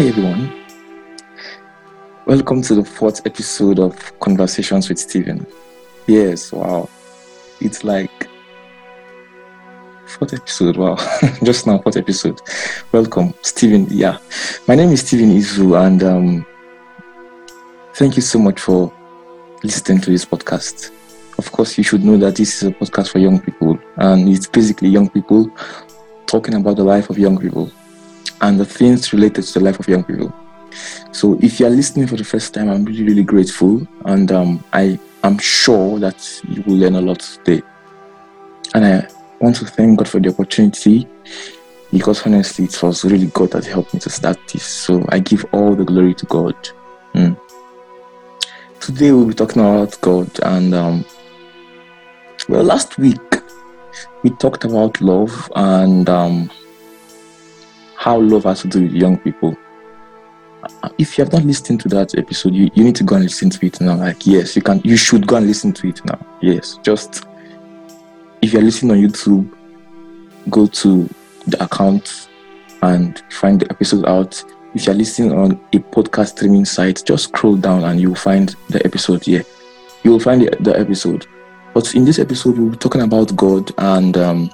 Hi, everyone. Welcome to the fourth episode of Conversations with Stephen. Yes, wow. It's like fourth episode. Wow. Just now, fourth episode. Welcome, Stephen. Yeah. My name is Stephen Izu, and um, thank you so much for listening to this podcast. Of course, you should know that this is a podcast for young people, and it's basically young people talking about the life of young people and the things related to the life of young people. So, if you are listening for the first time, I'm really, really grateful, and um, I am sure that you will learn a lot today. And I want to thank God for the opportunity because honestly, it was really God that helped me to start this. So, I give all the glory to God. Mm. Today, we'll be talking about God, and um, well, last week we talked about love and um, how love has to do with young people. Uh, if you have not listened to that episode, you, you need to go and listen to it now. Like, yes, you can, you should go and listen to it now. Yes, just if you're listening on YouTube, go to the account and find the episode out. If you're listening on a podcast streaming site, just scroll down and you'll find the episode here. You will find the, the episode. But in this episode, we'll be talking about God and um,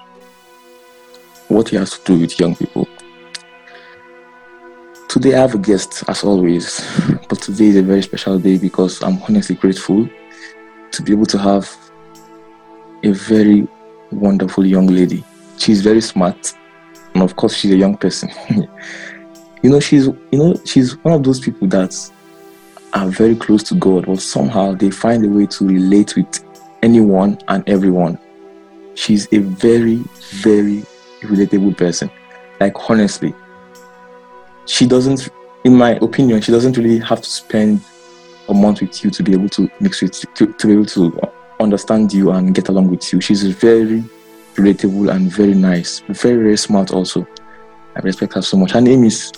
what He has to do with young people. Today, I have a guest, as always, but today is a very special day because I'm honestly grateful to be able to have a very wonderful young lady. She's very smart, and of course, she's a young person. you know, she's you know she's one of those people that are very close to God, but somehow they find a way to relate with anyone and everyone. She's a very, very relatable person. Like, honestly, she doesn't, in my opinion, she doesn't really have to spend a month with you to be able to mix with, to, to be able to understand you and get along with you. She's very relatable and very nice, very, very smart also. I respect her so much. Her name is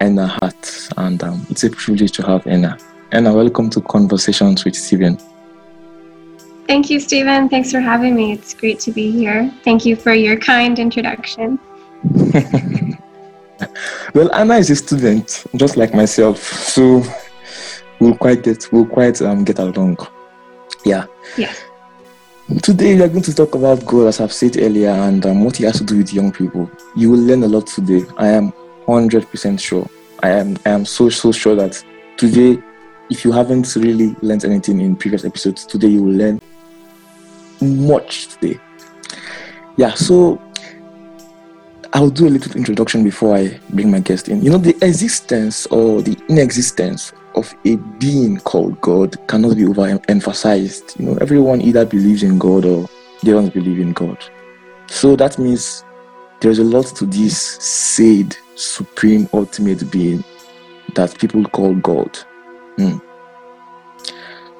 Anna Hart, and um, it's a privilege to have Anna. Anna, welcome to Conversations with Stephen. Thank you, Stephen. Thanks for having me. It's great to be here. Thank you for your kind introduction. well, Anna is a student, just like myself, so we'll quite get we'll quite um, get along. Yeah. Yeah. Today we are going to talk about God, as I've said earlier, and um, what He has to do with young people. You will learn a lot today. I am hundred percent sure. I am I am so so sure that today, if you haven't really learned anything in previous episodes, today you will learn much today. Yeah, so I'll do a little introduction before I bring my guest in. You know, the existence or the inexistence of a being called God cannot be overemphasized. You know, everyone either believes in God or they don't believe in God. So that means there's a lot to this said supreme ultimate being that people call God. Hmm.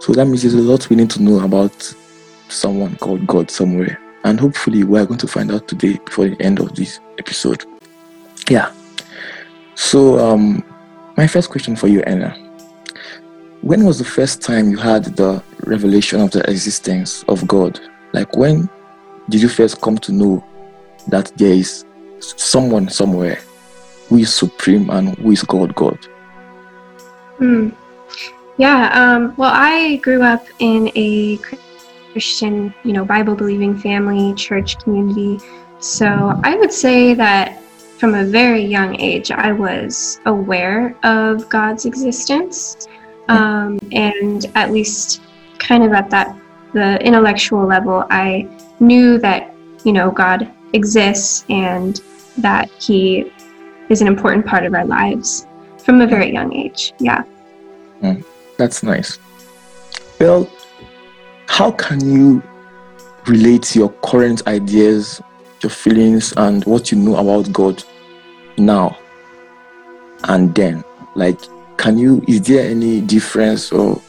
So that means there's a lot we need to know about someone called God somewhere. And hopefully, we're going to find out today before the end of this episode. Yeah. So, um, my first question for you, Anna. When was the first time you had the revelation of the existence of God? Like, when did you first come to know that there is someone somewhere who is supreme and who is God God? Hmm. Yeah. Um, well, I grew up in a Christian, you know, Bible believing family, church community. So I would say that from a very young age, I was aware of God's existence. Um, and at least kind of at that, the intellectual level, I knew that, you know, God exists and that He is an important part of our lives from a very young age. Yeah. Mm, that's nice. Well, how can you relate your current ideas, your feelings, and what you know about God now and then? Like, can you, is there any difference or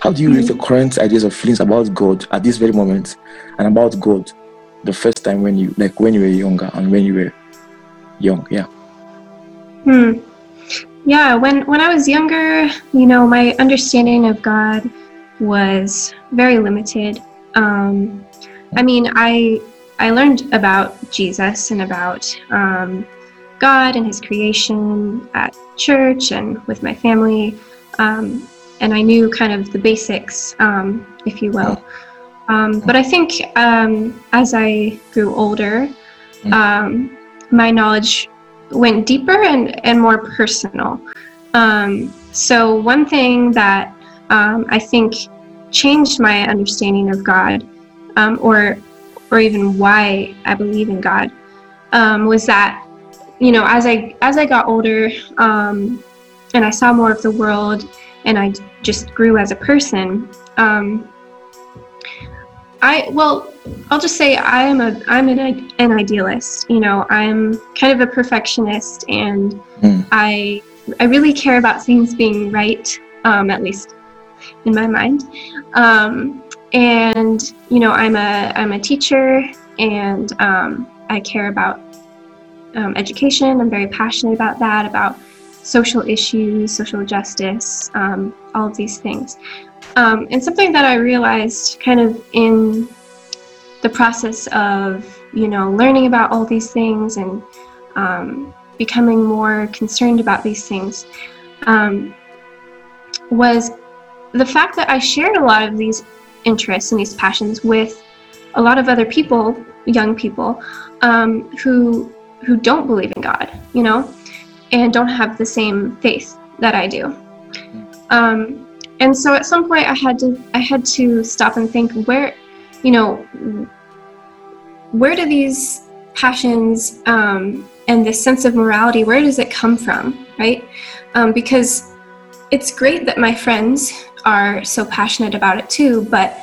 how do you relate your current ideas or feelings about God at this very moment and about God the first time when you, like, when you were younger and when you were young? Yeah. Hmm. Yeah, when when I was younger, you know, my understanding of God was very limited. Um, I mean, I I learned about Jesus and about um, God and His creation at church and with my family. Um, and I knew kind of the basics, um, if you will. Um, but I think um, as I grew older, my knowledge went deeper and, and more personal. So, one thing that um, I think changed my understanding of God, um, or or even why I believe in God, um, was that you know as I as I got older um, and I saw more of the world and I just grew as a person. Um, I well, I'll just say I am a I'm an an idealist. You know, I'm kind of a perfectionist, and Mm. I I really care about things being right, um, at least in my mind. Um, and you know, I'm a I'm a teacher, and um, I care about um, education. I'm very passionate about that, about social issues, social justice, um, all of these things. Um, and something that I realized kind of in the process of, you know, learning about all these things and um, becoming more concerned about these things um, was the fact that I shared a lot of these interests and these passions with a lot of other people, young people, um, who who don't believe in God, you know, and don't have the same faith that I do. Um, and so at some point, I had to I had to stop and think where, you know, where do these passions um, and this sense of morality where does it come from, right? Um, because it's great that my friends are so passionate about it too, but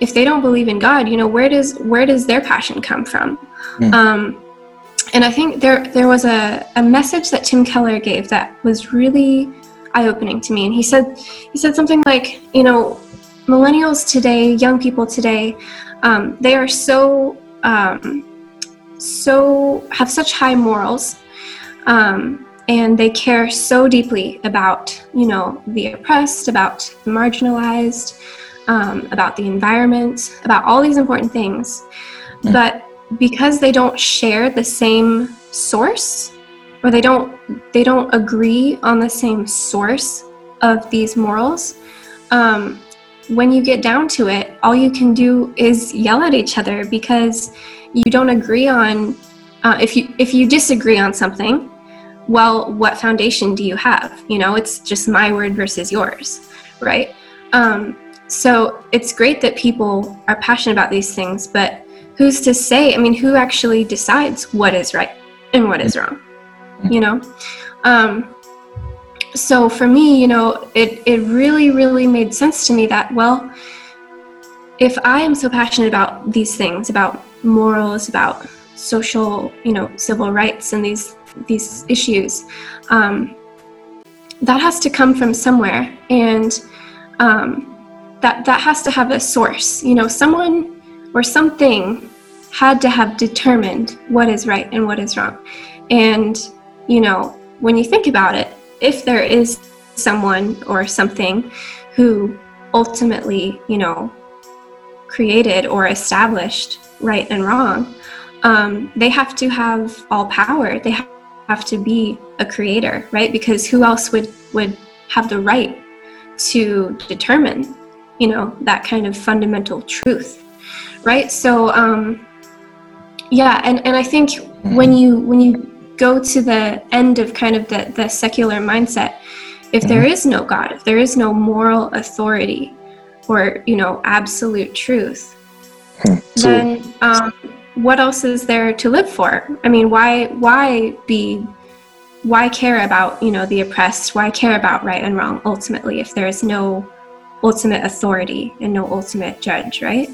if they don't believe in God, you know, where does where does their passion come from? Mm. Um, and I think there there was a, a message that Tim Keller gave that was really eye opening to me. And he said he said something like, you know, millennials today, young people today, um, they are so um, so have such high morals. Um, and they care so deeply about, you know, the oppressed, about the marginalized, um, about the environment, about all these important things. Mm. But because they don't share the same source, or they don't they don't agree on the same source of these morals, um, when you get down to it, all you can do is yell at each other because you don't agree on. Uh, if you if you disagree on something, well, what foundation do you have? You know, it's just my word versus yours, right? Um, so it's great that people are passionate about these things, but who's to say? I mean, who actually decides what is right and what is wrong? You know? Um, so for me, you know, it, it really, really made sense to me that, well, if I am so passionate about these things, about morals, about social, you know, civil rights and these these issues, um, that has to come from somewhere, and um, that that has to have a source. You know, someone or something had to have determined what is right and what is wrong. And you know, when you think about it, if there is someone or something who ultimately, you know, created or established right and wrong, um, they have to have all power. They have to be a creator, right? Because who else would would have the right to determine, you know, that kind of fundamental truth, right? So, um, yeah, and and I think when you when you go to the end of kind of the the secular mindset, if there is no God, if there is no moral authority, or you know, absolute truth, Hmm. So, then um, what else is there to live for? I mean, why why be why care about you know the oppressed? Why care about right and wrong ultimately if there is no ultimate authority and no ultimate judge, right?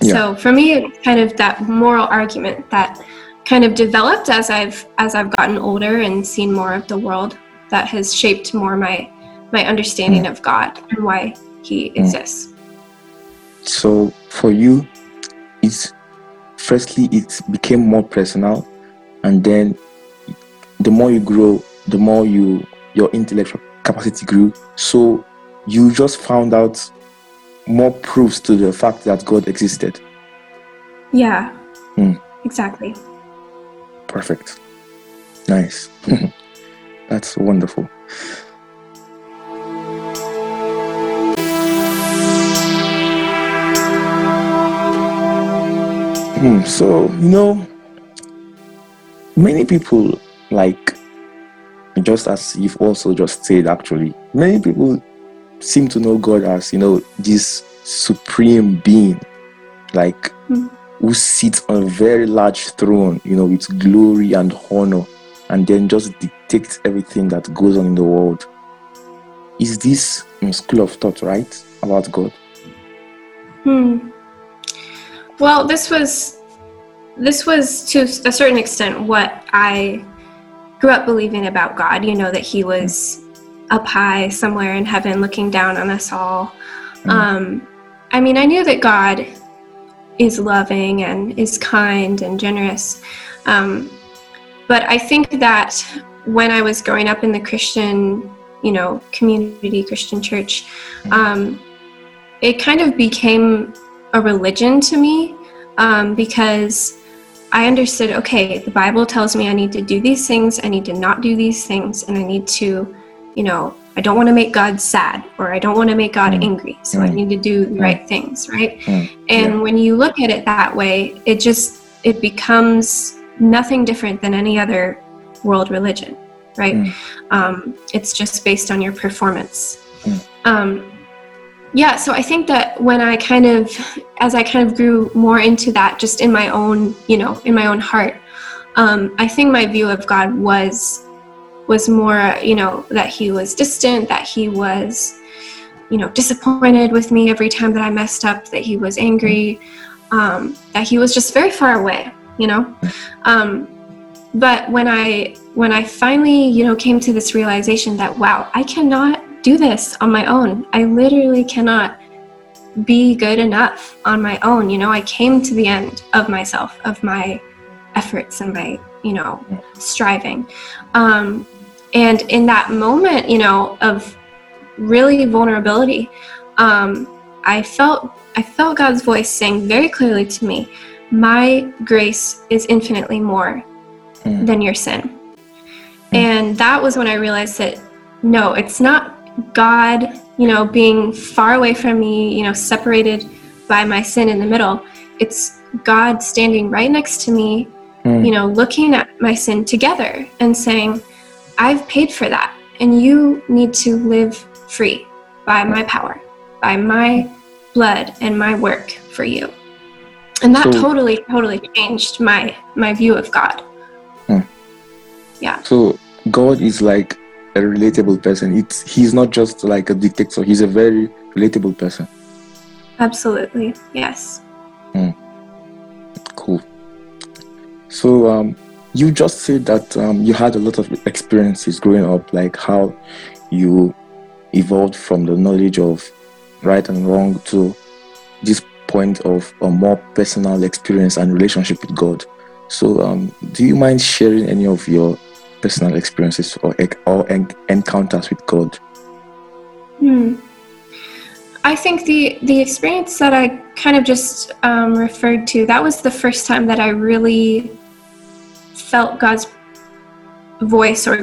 Yeah. So for me, it's kind of that moral argument that kind of developed as I've as I've gotten older and seen more of the world that has shaped more my my understanding mm. of God and why He mm. exists. so for you, it's firstly it became more personal, and then the more you grow, the more you your intellectual capacity grew. So you just found out more proofs to the fact that God existed. Yeah, Hmm. exactly. Perfect. Nice. That's wonderful. Hmm, so, you know, many people, like, just as you've also just said, actually, many people seem to know God as, you know, this supreme being, like, mm. who sits on a very large throne, you know, with glory and honor, and then just dictates everything that goes on in the world. Is this school of thought right about God? Hmm. Well, this was this was to a certain extent what I grew up believing about God. You know that He was up high somewhere in heaven, looking down on us all. Mm. Um, I mean, I knew that God is loving and is kind and generous. Um, but I think that when I was growing up in the Christian, you know, community, Christian church, um, it kind of became a religion to me um, because I understood okay, the Bible tells me I need to do these things, I need to not do these things, and I need to, you know, I don't want to make God sad or I don't want to make God mm. angry. So mm. I need to do the mm. right things, right? Mm. And yeah. when you look at it that way, it just it becomes nothing different than any other world religion, right? Mm. Um, it's just based on your performance. Mm. Um, yeah, so I think that when I kind of, as I kind of grew more into that, just in my own, you know, in my own heart, um, I think my view of God was was more, you know, that He was distant, that He was, you know, disappointed with me every time that I messed up, that He was angry, um, that He was just very far away, you know. Um, but when I when I finally, you know, came to this realization that wow, I cannot do this on my own. I literally cannot be good enough on my own. You know, I came to the end of myself, of my efforts and my, you know, striving. Um, and in that moment, you know, of really vulnerability, um, I felt I felt God's voice saying very clearly to me, "My grace is infinitely more mm. than your sin." Mm. And that was when I realized that no, it's not God, you know, being far away from me, you know, separated by my sin in the middle. It's God standing right next to me, mm. you know, looking at my sin together and saying, I've paid for that, and you need to live free by my power, by my blood and my work for you. And that so, totally, totally changed my my view of God. Hmm. Yeah. So God is like a relatable person. It's he's not just like a dictator. He's a very relatable person. Absolutely, yes. Mm. Cool. So um, you just said that um, you had a lot of experiences growing up, like how you evolved from the knowledge of right and wrong to this point of a more personal experience and relationship with God. So, um, do you mind sharing any of your personal experiences or, or encounters with God? Hmm. I think the the experience that I kind of just um, referred to that was the first time that I really felt God's voice or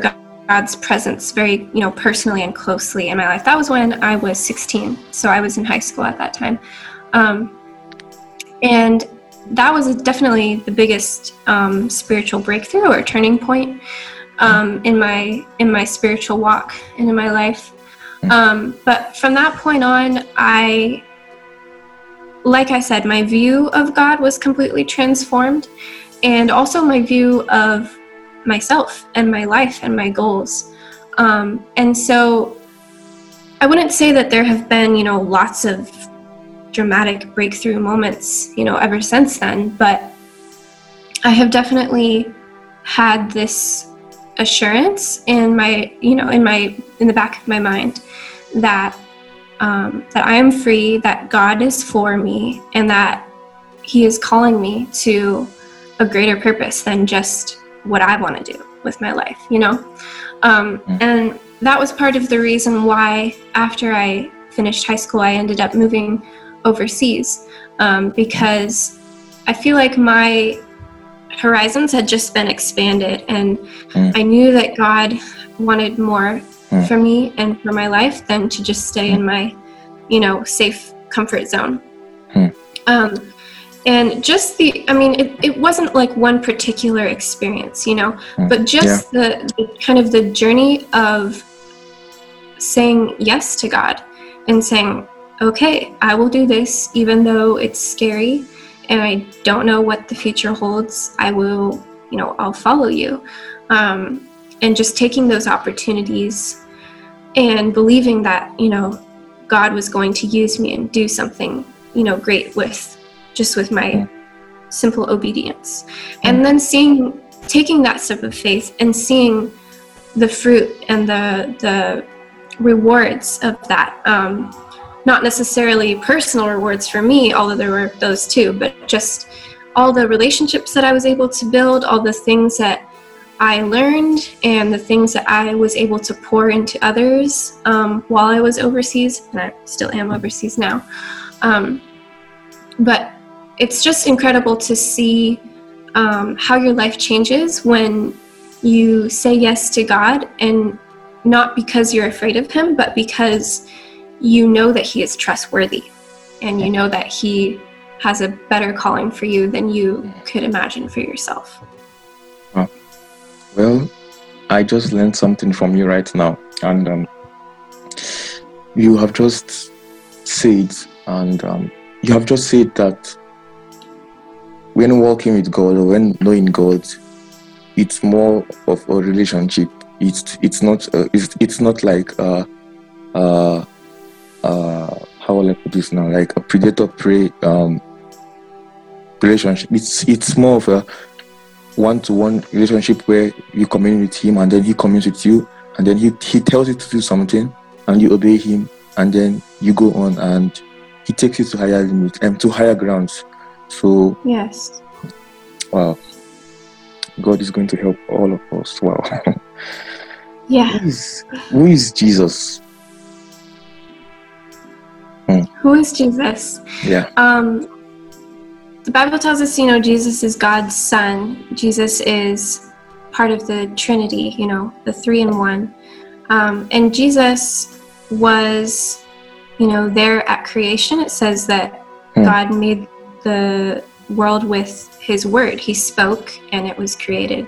God's presence very you know personally and closely in my life. That was when I was 16, so I was in high school at that time, um, and that was definitely the biggest um, spiritual breakthrough or turning point um, in my in my spiritual walk and in my life. Um, but from that point on, I, like I said, my view of God was completely transformed, and also my view of myself and my life and my goals. Um, and so, I wouldn't say that there have been, you know, lots of dramatic breakthrough moments, you know, ever since then, but I have definitely had this assurance in my you know in my in the back of my mind that um, that I am free, that God is for me, and that He is calling me to a greater purpose than just what I want to do with my life, you know? Um, mm. and that was part of the reason why, after I finished high school, I ended up moving overseas um, because I feel like my horizons had just been expanded, and Mm. I knew that God wanted more Mm. for me and for my life than to just stay in my, you know, safe comfort zone. Mm. Um, and just the, I mean, it, it wasn't like one particular experience, you know, Mm. but just the, the kind of the journey of saying yes to God and saying, okay, I will do this, even though it's scary and I don't know what the future holds. I will, you know, I'll follow you. Um, and just taking those opportunities and believing that, you know, God was going to use me and do something, you know, great with just with my simple obedience. And then seeing, taking that step of faith and seeing the fruit and the, the rewards of that. Um, not necessarily personal rewards for me, although there were those too, but just all the relationships that I was able to build, all the things that I learned, and the things that I was able to pour into others um, while I was overseas, and I still am overseas now. Um, but it's just incredible to see um, how your life changes when you say yes to God and not because you're afraid of Him, but because you know that He is trustworthy and you know that He has a better calling for you than you could imagine for yourself. Well, I just learned something from you right now, and um, you have just said, and um, you have just said that when walking with God or when knowing God, it's more of a relationship. It's it's not uh, it's it's not like uh uh uh how will I put this now like a predator prey um relationship. It's it's more of a one-to-one relationship where you commune with him and then he communes with you and then he, he tells you to do something and you obey him and then you go on and he takes you to higher limits and to higher grounds so Yes. wow god is going to help all of us wow Yeah. who is who is jesus Who is Jesus? yeah Um, the Bible tells us, you know, Jesus is God's son. Jesus is part of the Trinity, you know, the three in one. Um, and Jesus was, you know, there at creation. It says that Hmm. God made the world with his word. He spoke and it was created.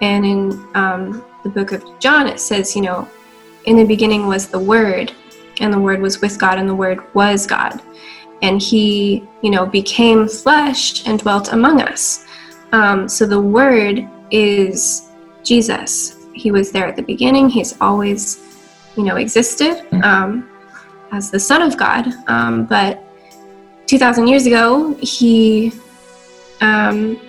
And in um, the book of John, it says, you know, in the beginning was the word, and the word was with God, and the word was God. And he you know became flesh and dwelt among us. Um, so the word is jesus. He was there at the beginning. He's always you know existed um, as the son of god. Um, but 2000 years ago he um,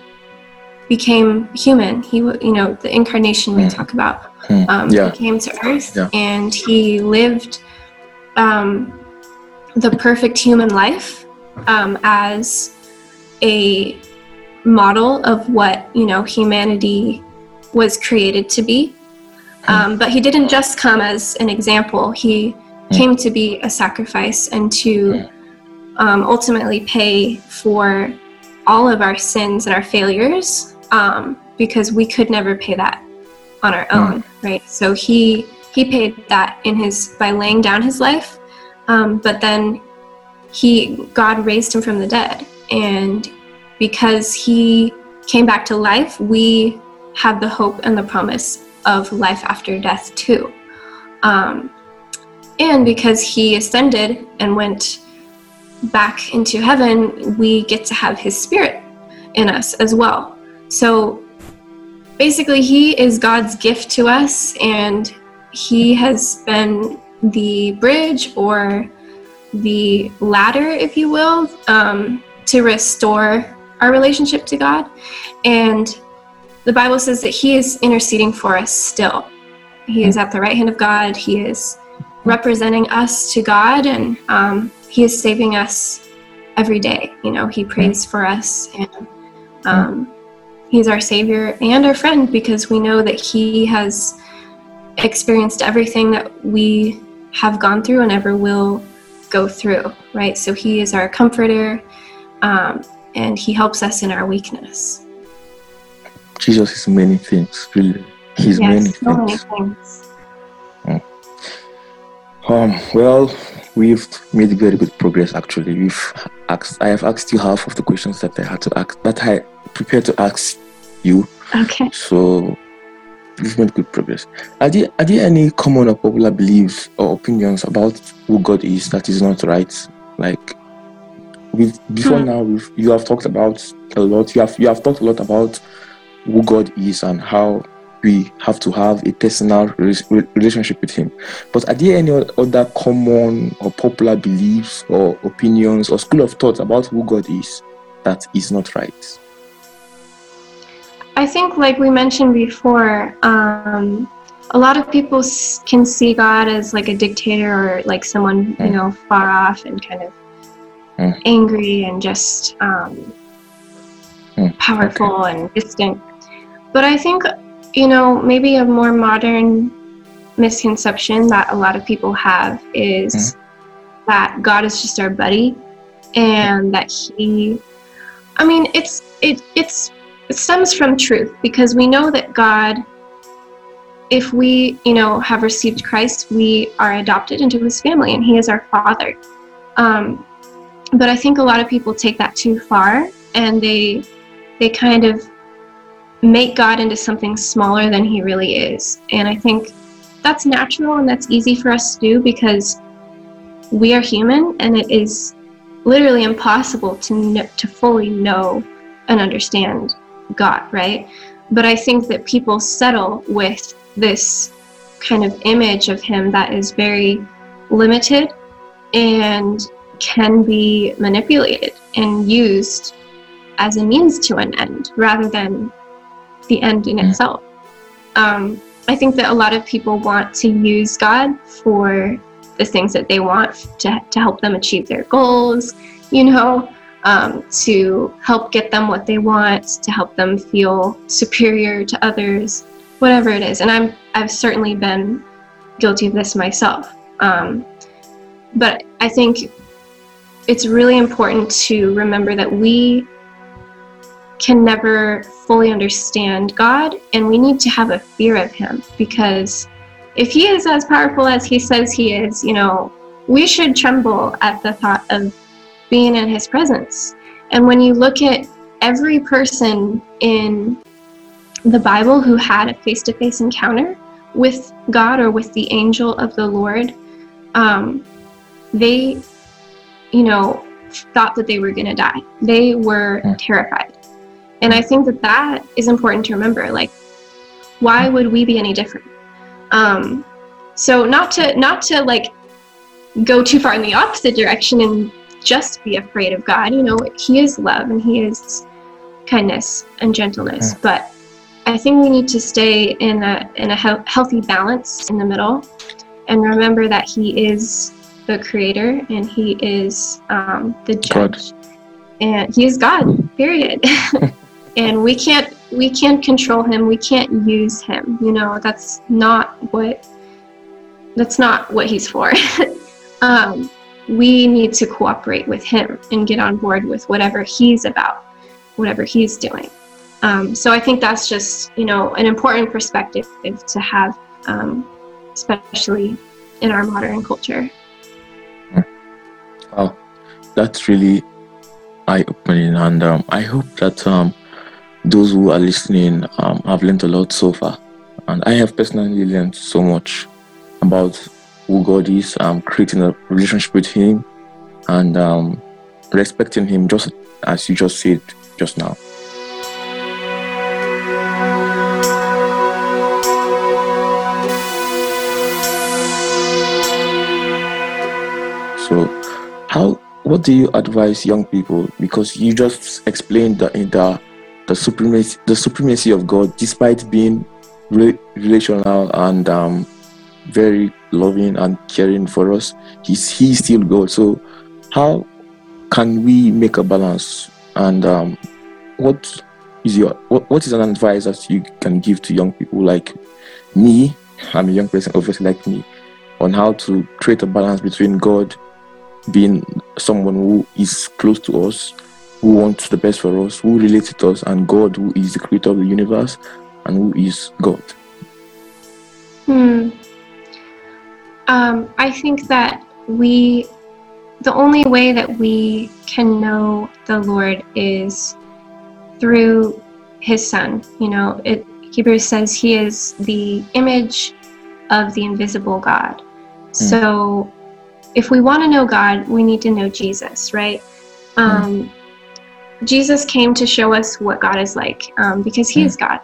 became human. He you know the incarnation we Mm. talk about Hmm. um, yeah. he came to earth Yeah. and he lived um, the perfect human life um, as a model of what you know humanity was created to be. Um, but he didn't just come as an example. He came to be a sacrifice and to um, ultimately pay for all of our sins and our failures um, because we could never pay that on our own right? So he he paid that in his by laying down his life um, but then he god raised him from the dead. And because he came back to life we have the hope and the promise of life after death too. Um, and because he ascended and went back into heaven we get to have his spirit in us as well. So basically he is god's gift to us and he has been the bridge or the ladder, if you will, um, to restore our relationship to God. And the Bible says that He is interceding for us still. He is at the right hand of God. He is representing us to God, and um, He is saving us every day. You know, He prays for us, and um, He's our Savior and our friend because we know that He has experienced everything that we have gone through and ever will go through, right? So He is our comforter um, and He helps us in our weakness. Jesus is many things, really. He's yes, many so many things. things. Um, well, we've made very good progress actually. We've asked I have asked you half of the questions that I had to ask that I prepared to ask you. Okay. So we've made good progress. Are there are there any common or popular beliefs or opinions about who God is that is not right? Like we've before Hmm. now we've, you have talked about a lot. You have you have talked a lot about who God is and how we have to have a personal re- re- relationship with Him. But are there any other common or popular beliefs or opinions or school of thought about who God is that is not right? I think, like we mentioned before, um, a lot of people s- can see God as like a dictator or like someone, you Mm. know, far off and kind of Mm. angry and just um, Mm, powerful and distant. But I think, you know, maybe a more modern misconception that a lot of people have is that God is just our buddy and that he I mean it's it it's it stems from truth because we know that God if we, you know, have received Christ, we are adopted into his family and he is our father. Um, but I think a lot of people take that too far and they they kind of make God into something smaller than he really is. And I think that's natural and that's easy for us to do because we are human and it is literally impossible to to fully know and understand God, right? But I think that people settle with this kind of image of him that is very limited and can be manipulated and used as a means to an end rather than the end in Mm. itself. Um, I think that a lot of people want to use God for the things that they want to, to help them achieve their goals, you know, um, to help get them what they want, to help them feel superior to others, whatever it is. And I'm I've certainly been guilty of this myself. Um, but I think it's really important to remember that we can never fully understand God and we need to have a fear of him because if he is as powerful as he says he is, you know, we should tremble at the thought of being in his presence. And when you look at every person in the Bible who had a face to face encounter with God or with the angel of the Lord, um, they, you know, thought that they were going to die. They were Mm. terrified. And I think that that is important to remember. Like, why would we be any different? Um, so not to not to like go too far in the opposite direction and just be afraid of God. You know, He is love and He is kindness and gentleness. But I think we need to stay in a in a he- healthy balance in the middle, and remember that He is the Creator and He is um, the God. Judge, and He is God. Period. and we can't we can't control Him. We can't use Him. You know, that's not what that's not what He's for. um, we need to cooperate with Him and get on board with whatever He's about, whatever He's doing. Um, so I think that's just you know an important perspective to have, um, especially in our modern culture. Wow, that's really eye-opening, and um, I hope that um, those who are listening um, have learned a lot so far. And I have personally learned so much about who God is, um, creating a relationship with Him, and um, respecting Him, just as you just said just now. So, how what do you advise young people? Because you just explained the the the supremacy the supremacy of God, despite being re- relational and um, very loving and caring for us, he's he's still God. So, how can we make a balance? And um, what is your what, what is an advice that you can give to young people like me? I'm a young person, obviously like me, on how to create a balance between God being someone who is close to us who wants the best for us, who relates to us, and God, who is the creator of the universe and who is God? Hmm. Um, I think that we, the only way that we can know the Lord is through His Son. You know, it, Hebrews says He is the image of the invisible God. Mm. So, if we want to know God, we need to know Jesus, right? Um, mm. Jesus came to show us what God is like um, because He mm. is God,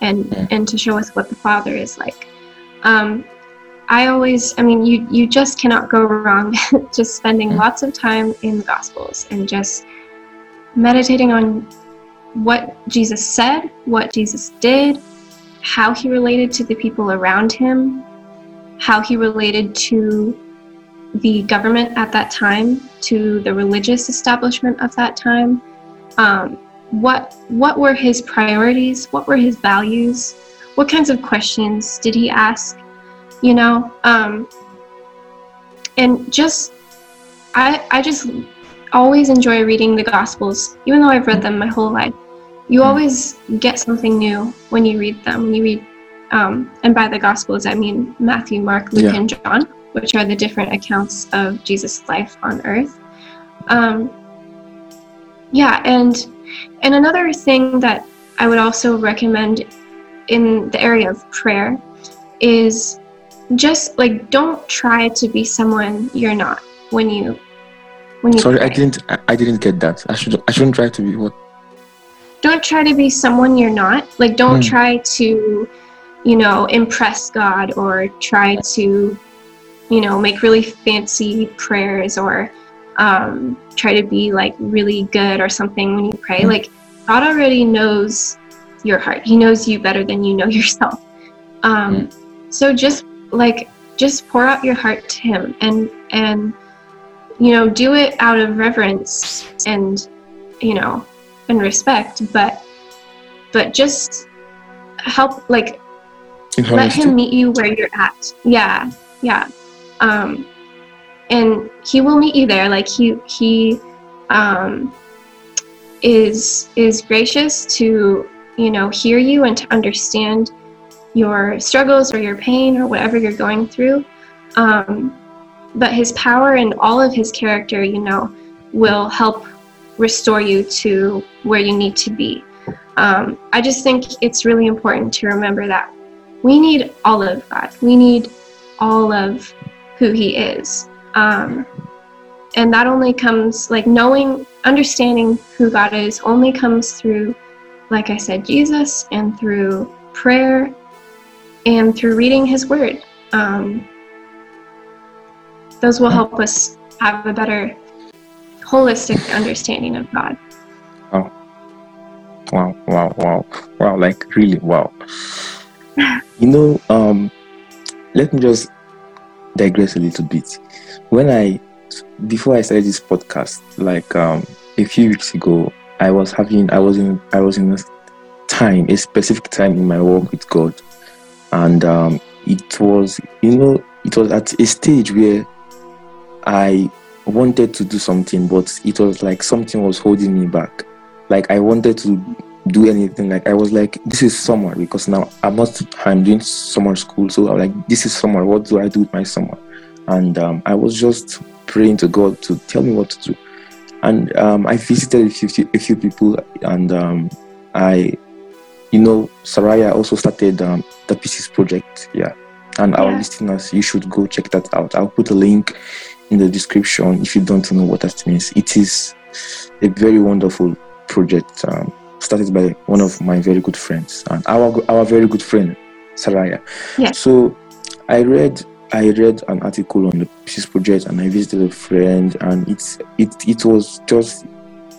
and mm. and to show us what the Father is like. Um, I always, I mean, you you just cannot go wrong just spending mm. lots of time in the Gospels and just meditating on what Jesus said, what Jesus did, how he related to the people around him, how he related to the government at that time, to the religious establishment of that time. Um, what what were his priorities? What were his values? What kinds of questions did he ask? You know, um, and just I I just always enjoy reading the Gospels, even though I've read them my whole life. You hmm. always get something new when you read them. When you read, um, and by the Gospels I mean Matthew, Mark, Luke, yeah. and John, which are the different accounts of Jesus' life on earth. Um, yeah, and and another thing that I would also recommend in the area of prayer is just like don't try to be someone you're not when you when you sorry pray. i didn't i didn't get that i should i shouldn't try to be what don't try to be someone you're not like don't mm. try to you know impress god or try to you know make really fancy prayers or um, try to be like really good or something when you pray mm. like god already knows your heart he knows you better than you know yourself um, mm. so just like just pour out your heart to him and and you know do it out of reverence and you know and respect but but just help like let him meet you where you're at. Yeah yeah. Um and he will meet you there. Like he he um is is gracious to you know hear you and to understand your struggles or your pain or whatever you're going through. Um, but his power and all of his character, you know, will help restore you to where you need to be. Um, I just think it's really important to remember that we need all of God. We need all of who He is. Um, and that only comes, like, knowing, understanding who God is only comes through, like I said, Jesus and through prayer and through reading His Word. Um, those will help us have a better holistic understanding of God. Wow. Wow, wow, wow, wow, like really wow. you know, um, let me just digress a little bit. When I, before I started this podcast, like um, a few weeks ago, I was having, I was in, I was in a time, a specific time in my walk with God and um, it was you know it was at a stage where i wanted to do something but it was like something was holding me back. Like i wanted to do anything. Like i was like this is summer because now i'm not i'm doing summer school. So i'm like this is summer. What do i do with my summer? And um, i was just praying to god to tell me what to do. And um, i visited a few, a few people and um, i you know, Saraya also started um, the Pieces project. Yeah. And yeah. our listeners, you should go check that out. I'll put a link in the description if you don't know what that means. It is a very wonderful project um, started by one of my very good friends and our our very good friend Saraya. Yeah. So I read I read an article on the Pieces project and I visited a friend and it's it it was just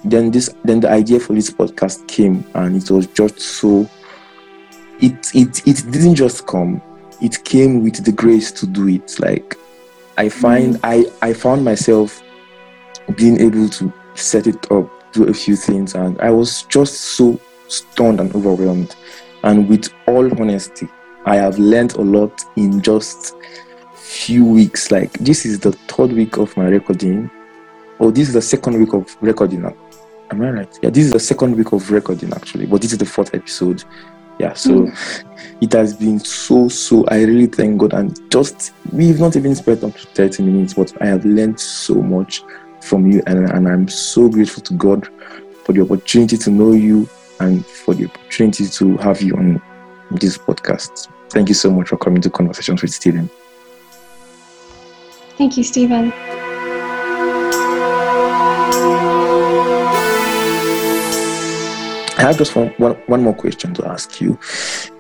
then this then the idea for this podcast came and it was just so it it it didn't just come. It came with the grace to do it. Like i find mm. i i found myself being able to set it up do a few things and i was just so stunned and overwhelmed. And with all honesty i have learned a lot in just few weeks. Like this is the third week of my recording or this is the second week of recording now Am I right? Yeah, this is the second week of recording actually, but this is the fourth episode. Yeah, so mm. it has been so so. I really thank God, and just we've not even spent up to thirty minutes, but I have learned so much from you, and, and I'm so grateful to God for the opportunity to know you and for the opportunity to have you on this podcast. Thank you so much for coming to Conversations with Stephen. Thank you, Stephen. I have just one, one, one more question to ask you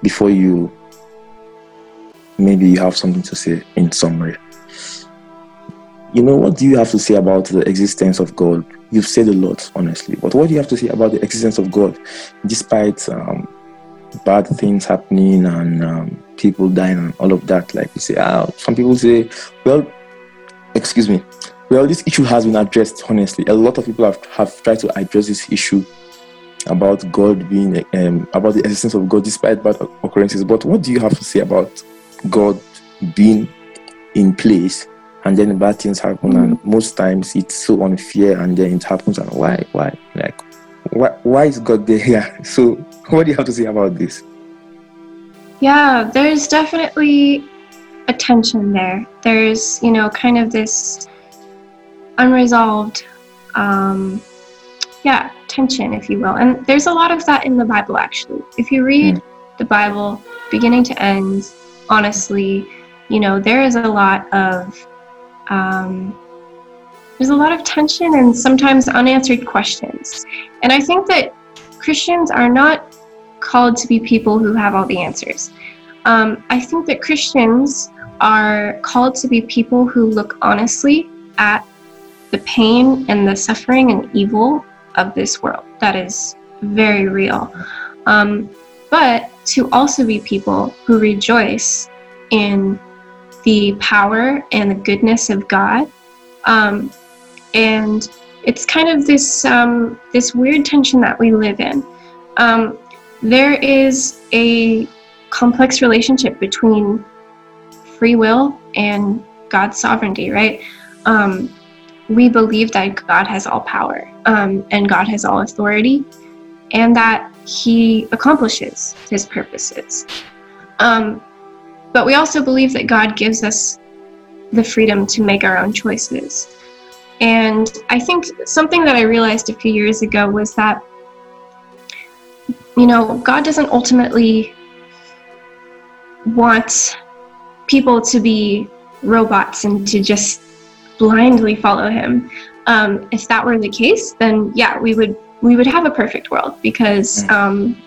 before you maybe you have something to say in summary. You know, what do you have to say about the existence of God? You've said a lot, honestly, but what do you have to say about the existence of God despite um, bad things happening and um, people dying and all of that? Like you say, ah, some people say, well, excuse me, well, this issue has been addressed, honestly. A lot of people have, have tried to address this issue about God being um, about the existence of God despite bad occurrences. But what do you have to say about God being in place and then bad things happen mm-hmm. and most times it's so unfair and then it happens and why why like why, why is God there? Yeah. So what do you have to say about this? Yeah, there's definitely a tension there. There's you know kind of this unresolved um, yeah tension, if you will. And there's a lot of that in the Bible, actually. If you read mm. the Bible beginning to end, honestly, you know, there is a lot of um, there's a lot of tension and sometimes unanswered questions. And I think that Christians are not called to be people who have all the answers. Um, I think that Christians are called to be people who look honestly at the pain and the suffering and evil of this world that is very real. Um, but to also be people who rejoice in the power and the goodness of God. Um, and it's kind of this um, this weird tension that we live in. Um, there is a complex relationship between free will and God's sovereignty, right? Um, we believe that God has all power um, and God has all authority and that He accomplishes His purposes. Um, but we also believe that God gives us the freedom to make our own choices. And I think something that I realized a few years ago was that, you know, God doesn't ultimately want people to be robots and to just blindly follow him. Um, if that were the case, then yeah, we would we would have a perfect world because mm. um,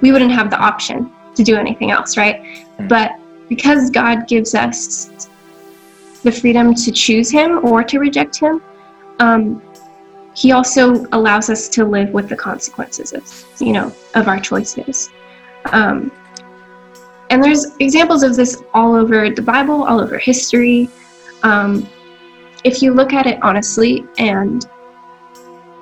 we wouldn't have the option to do anything else, right? Mm. But because God gives us the freedom to choose Him or to reject Him, um, He also allows us to live with the consequences of you know of our choices. Um, and there's examples of this all over the Bible, all over history. Um, if you look at it honestly and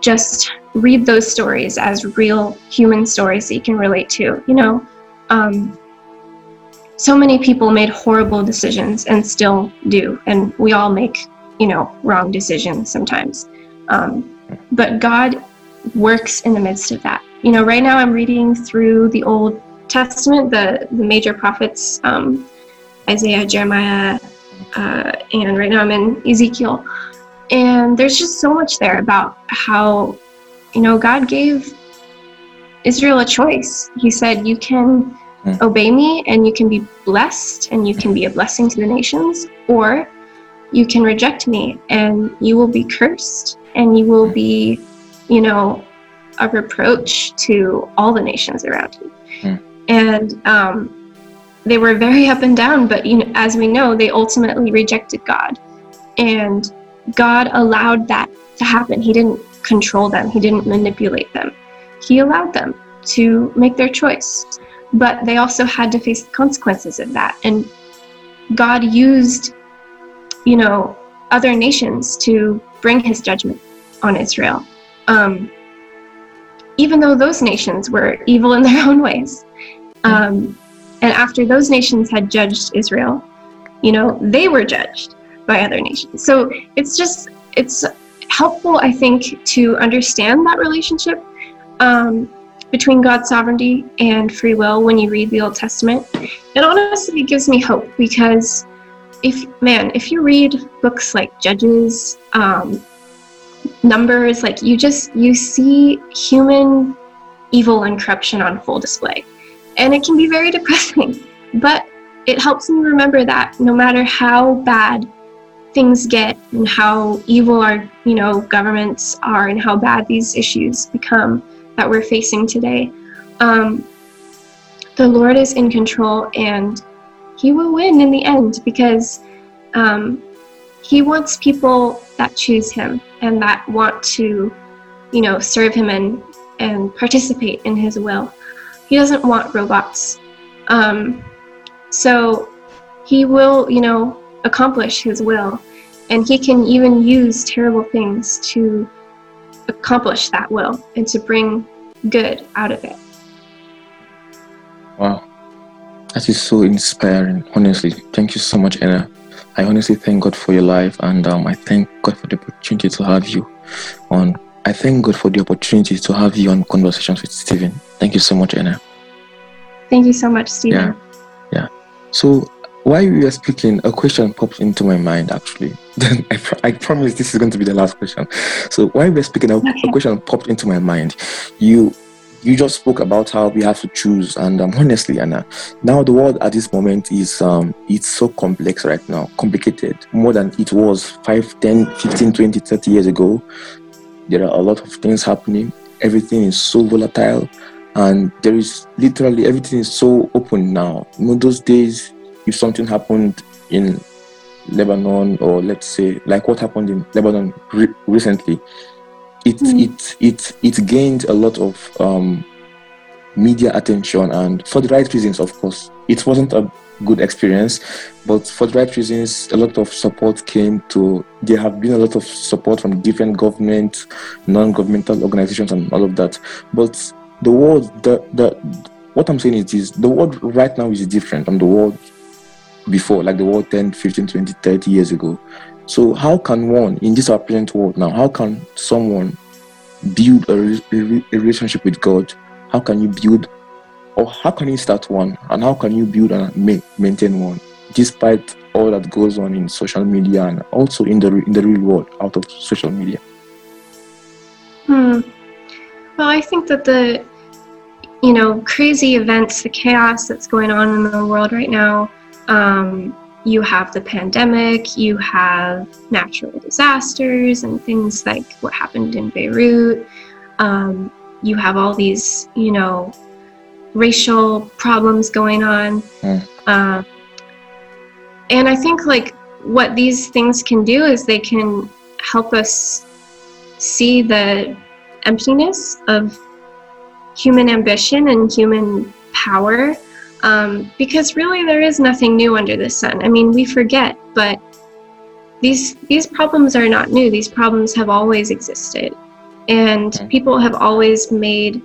just read those stories as real human stories that you can relate to, you know, um, so many people made horrible decisions and still do, and we all make, you know, wrong decisions sometimes. Um, but God works in the midst of that. You know, right now I'm reading through the Old Testament, the the major prophets, um, Isaiah, Jeremiah, uh, and right now I'm in Ezekiel. And there's just so much there about how, you know, God gave Israel a choice. He said, You can mm. obey me and you can be blessed and you can be a blessing to the nations, or you can reject me and you will be cursed and you will be, you know, a reproach to all the nations around you. Mm. And um, they were very up and down, but you know, as we know, they ultimately rejected God. And God allowed that to happen. He didn't control them, He didn't manipulate them. He allowed them to make their choice. But they also had to face the consequences of that. And God used, you know, other nations to bring his judgment on Israel. Um, even though those nations were evil in their own ways. Um, and after those nations had judged Israel, you know, they were judged by other nations. So it's just, it's helpful, I think, to understand that relationship um, between God's sovereignty and free will when you read the Old Testament. It honestly gives me hope because if, man, if you read books like Judges, um, Numbers, like you just, you see human evil and corruption on full display. And it can be very depressing, but it helps me remember that no matter how bad things get and how evil our you know governments are and how bad these issues become that we're facing today um, the lord is in control and he will win in the end because um, he wants people that choose him and that want to you know serve him and and participate in his will he doesn't want robots um, so he will you know accomplish his will. And he can even use terrible things to accomplish that will and to bring good out of it. Wow. That is so inspiring, honestly. Thank you so much, Anna. I honestly thank God for your life and um, I thank God for the opportunity to have you on. I thank God for the opportunity to have you on Conversations with Stephen. Thank you so much, Anna. Thank you so much, Stephen. Yeah. Yeah. So while you were speaking, a question popped into my mind actually. I, pr- I promise this is going to be the last question. So while you were speaking, a, a question popped into my mind. You you just spoke about how we have to choose and um, honestly anna now the world at this moment is um it's so complex right now complicated more than it was 5 10 15 20 30 years ago there are a lot of things happening everything is so volatile and there is literally everything is so open now you know those days if something happened in Lebanon or let's say like what happened in Lebanon re- recently, it mm. it it it gained a lot of um, media attention and for the right reasons, of course. It wasn't a good experience, but for the right reasons, a lot of support came to. There have been a lot of support from different government, non-governmental organizations, and all of that. But the world, the the what I'm saying is, is the world right now is different from the world before, like the world 10, 15, 20, 30 years ago. So, how can one, in this our present world now, how can someone build a, a relationship with God? How can you build, or how can you start one, and how can you build and maintain one, despite all that goes on in social media and also in the in the real world out of social media? Hmm. Well, I think that the you know crazy events, the chaos that's going on in the world right now um, you have the pandemic, you have natural disasters and things like what happened in Beirut. Um, you have all these, you know, racial problems going on. Mm. Uh, and I think like what these things can do is they can help us see the emptiness of human ambition and human power um, because really there is nothing new under the sun. I mean, we forget, but these these problems are not new. These problems have always existed, and people have always made,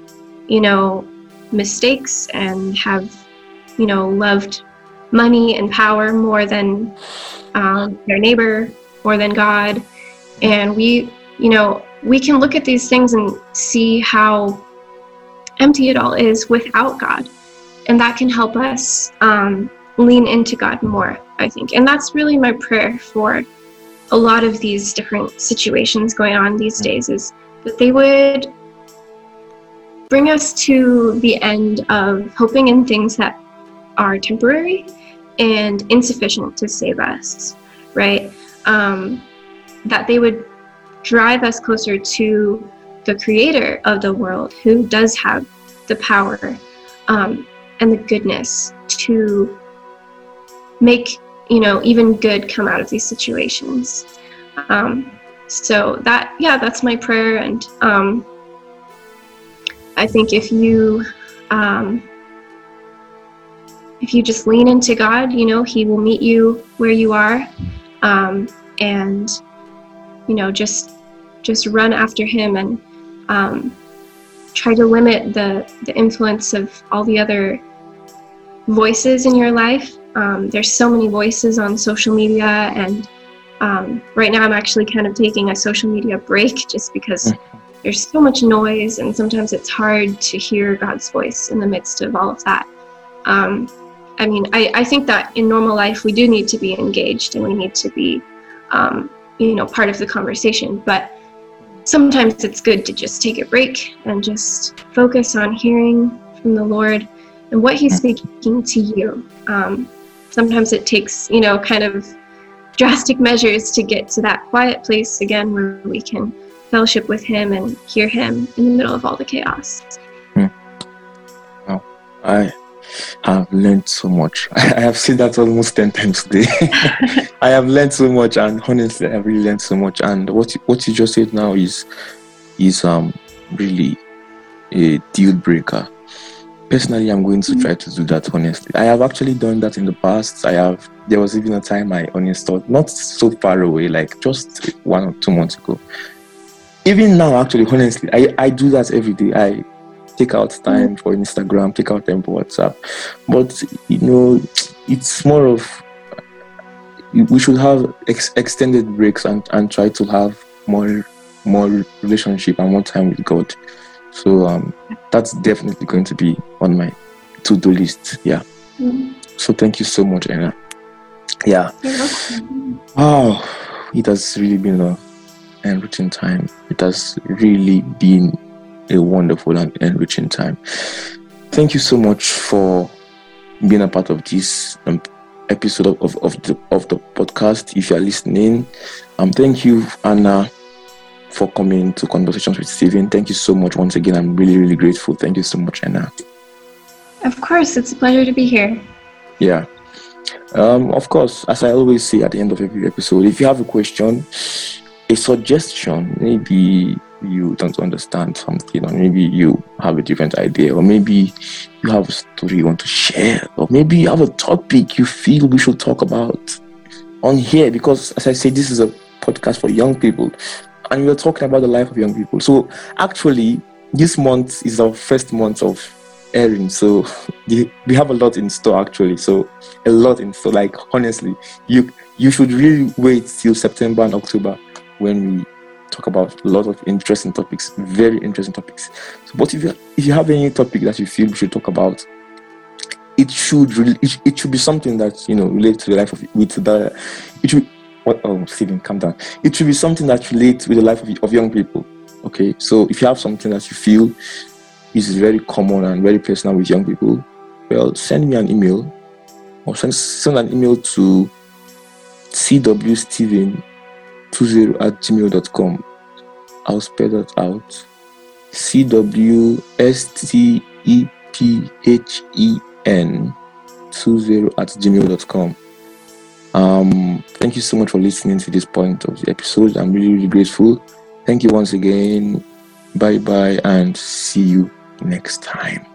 you know, mistakes and have, you know, loved money and power more than um, their neighbor, more than God, and we, you know, we can look at these things and see how empty it all is without God and that can help us um, lean into God more, I think. And that's really my prayer for a lot of these different situations going on these days is that they would bring us to the end of hoping in things that are temporary and insufficient to save us, right? Um, that they would drive us closer to the creator of the world who does have the power um, and the goodness to make you know even good come out of these situations um, so that yeah that's my prayer and um, i think if you um, if you just lean into god you know he will meet you where you are um, and you know just just run after him and um, try to limit the the influence of all the other voices in your life. Um, there's so many voices on social media, and Um, right now, I'm actually kind of taking a social media break just because Mm-hmm. There's so much noise, and sometimes it's hard to hear God's voice in the midst of all of that. Um, I mean, I, I think that in normal life, we do need to be engaged and we need to be, um, you know, part of the conversation. But sometimes it's good to just take a break and just focus on hearing from the Lord and what He's speaking to you. Um, sometimes it takes, you know, kind of drastic measures to get to that quiet place again where we can fellowship with Him and hear Him in the middle of all the chaos. I have learned so much. I have said that almost 10 times today. I have learned so much, and honestly, I have really learned so much. And what you, what you just said now is is um really a deal breaker. Personally, I'm going to try to do that. Honestly, I have actually done that in the past. I have. There was even a time I thought not so far away, like just one or two months ago. Even now, actually, honestly, I I do that every day. I take out time for Instagram, take out time for WhatsApp. But you know, it's more of we should have ex- extended breaks and, and try to have more more relationship and more time with God. So um, that's definitely going to be on my to do list. Yeah. Mhm. So thank you so much, Anna. Yeah. Wow, it has really been a enriching time. It has really been a wonderful and enriching time. Thank you so much for being a part of this um, episode of, of, of the of the podcast. If you are listening, um, thank you, Anna, for coming to conversations with Stephen. Thank you so much once again. I'm really really grateful. Thank you so much, Anna. Of course, it's a pleasure to be here. Yeah. Um, of course, as I always say at the end of every episode, if you have a question, a suggestion, maybe you don't understand something, or maybe you have a different idea, or maybe you have a story you want to share, or maybe you have a topic you feel we should talk about on here, because as I say, this is a podcast for young people, and we're talking about the life of young people. So actually, this month is our first month of airing, so we have a lot in store actually. So a lot in store. Like honestly, you you should really wait till September and October when we talk about a lot of interesting topics, very interesting topics. So, but if you if you have any topic that you feel we should talk about, it should really it, it should be something that you know relates to the life of with the it should what oh Stephen calm down. It should be something that relates with the life of, of young people. Okay, so if you have something that you feel is very common and very personal with young people, well, send me an email or send, send an email to cwstephen20 at gmail.com. I'll spell that out. C W S T E P H E N 20 at gmail.com. Um, thank you so much for listening to this point of the episode. I'm really, really grateful. Thank you once again. Bye bye and see you next time.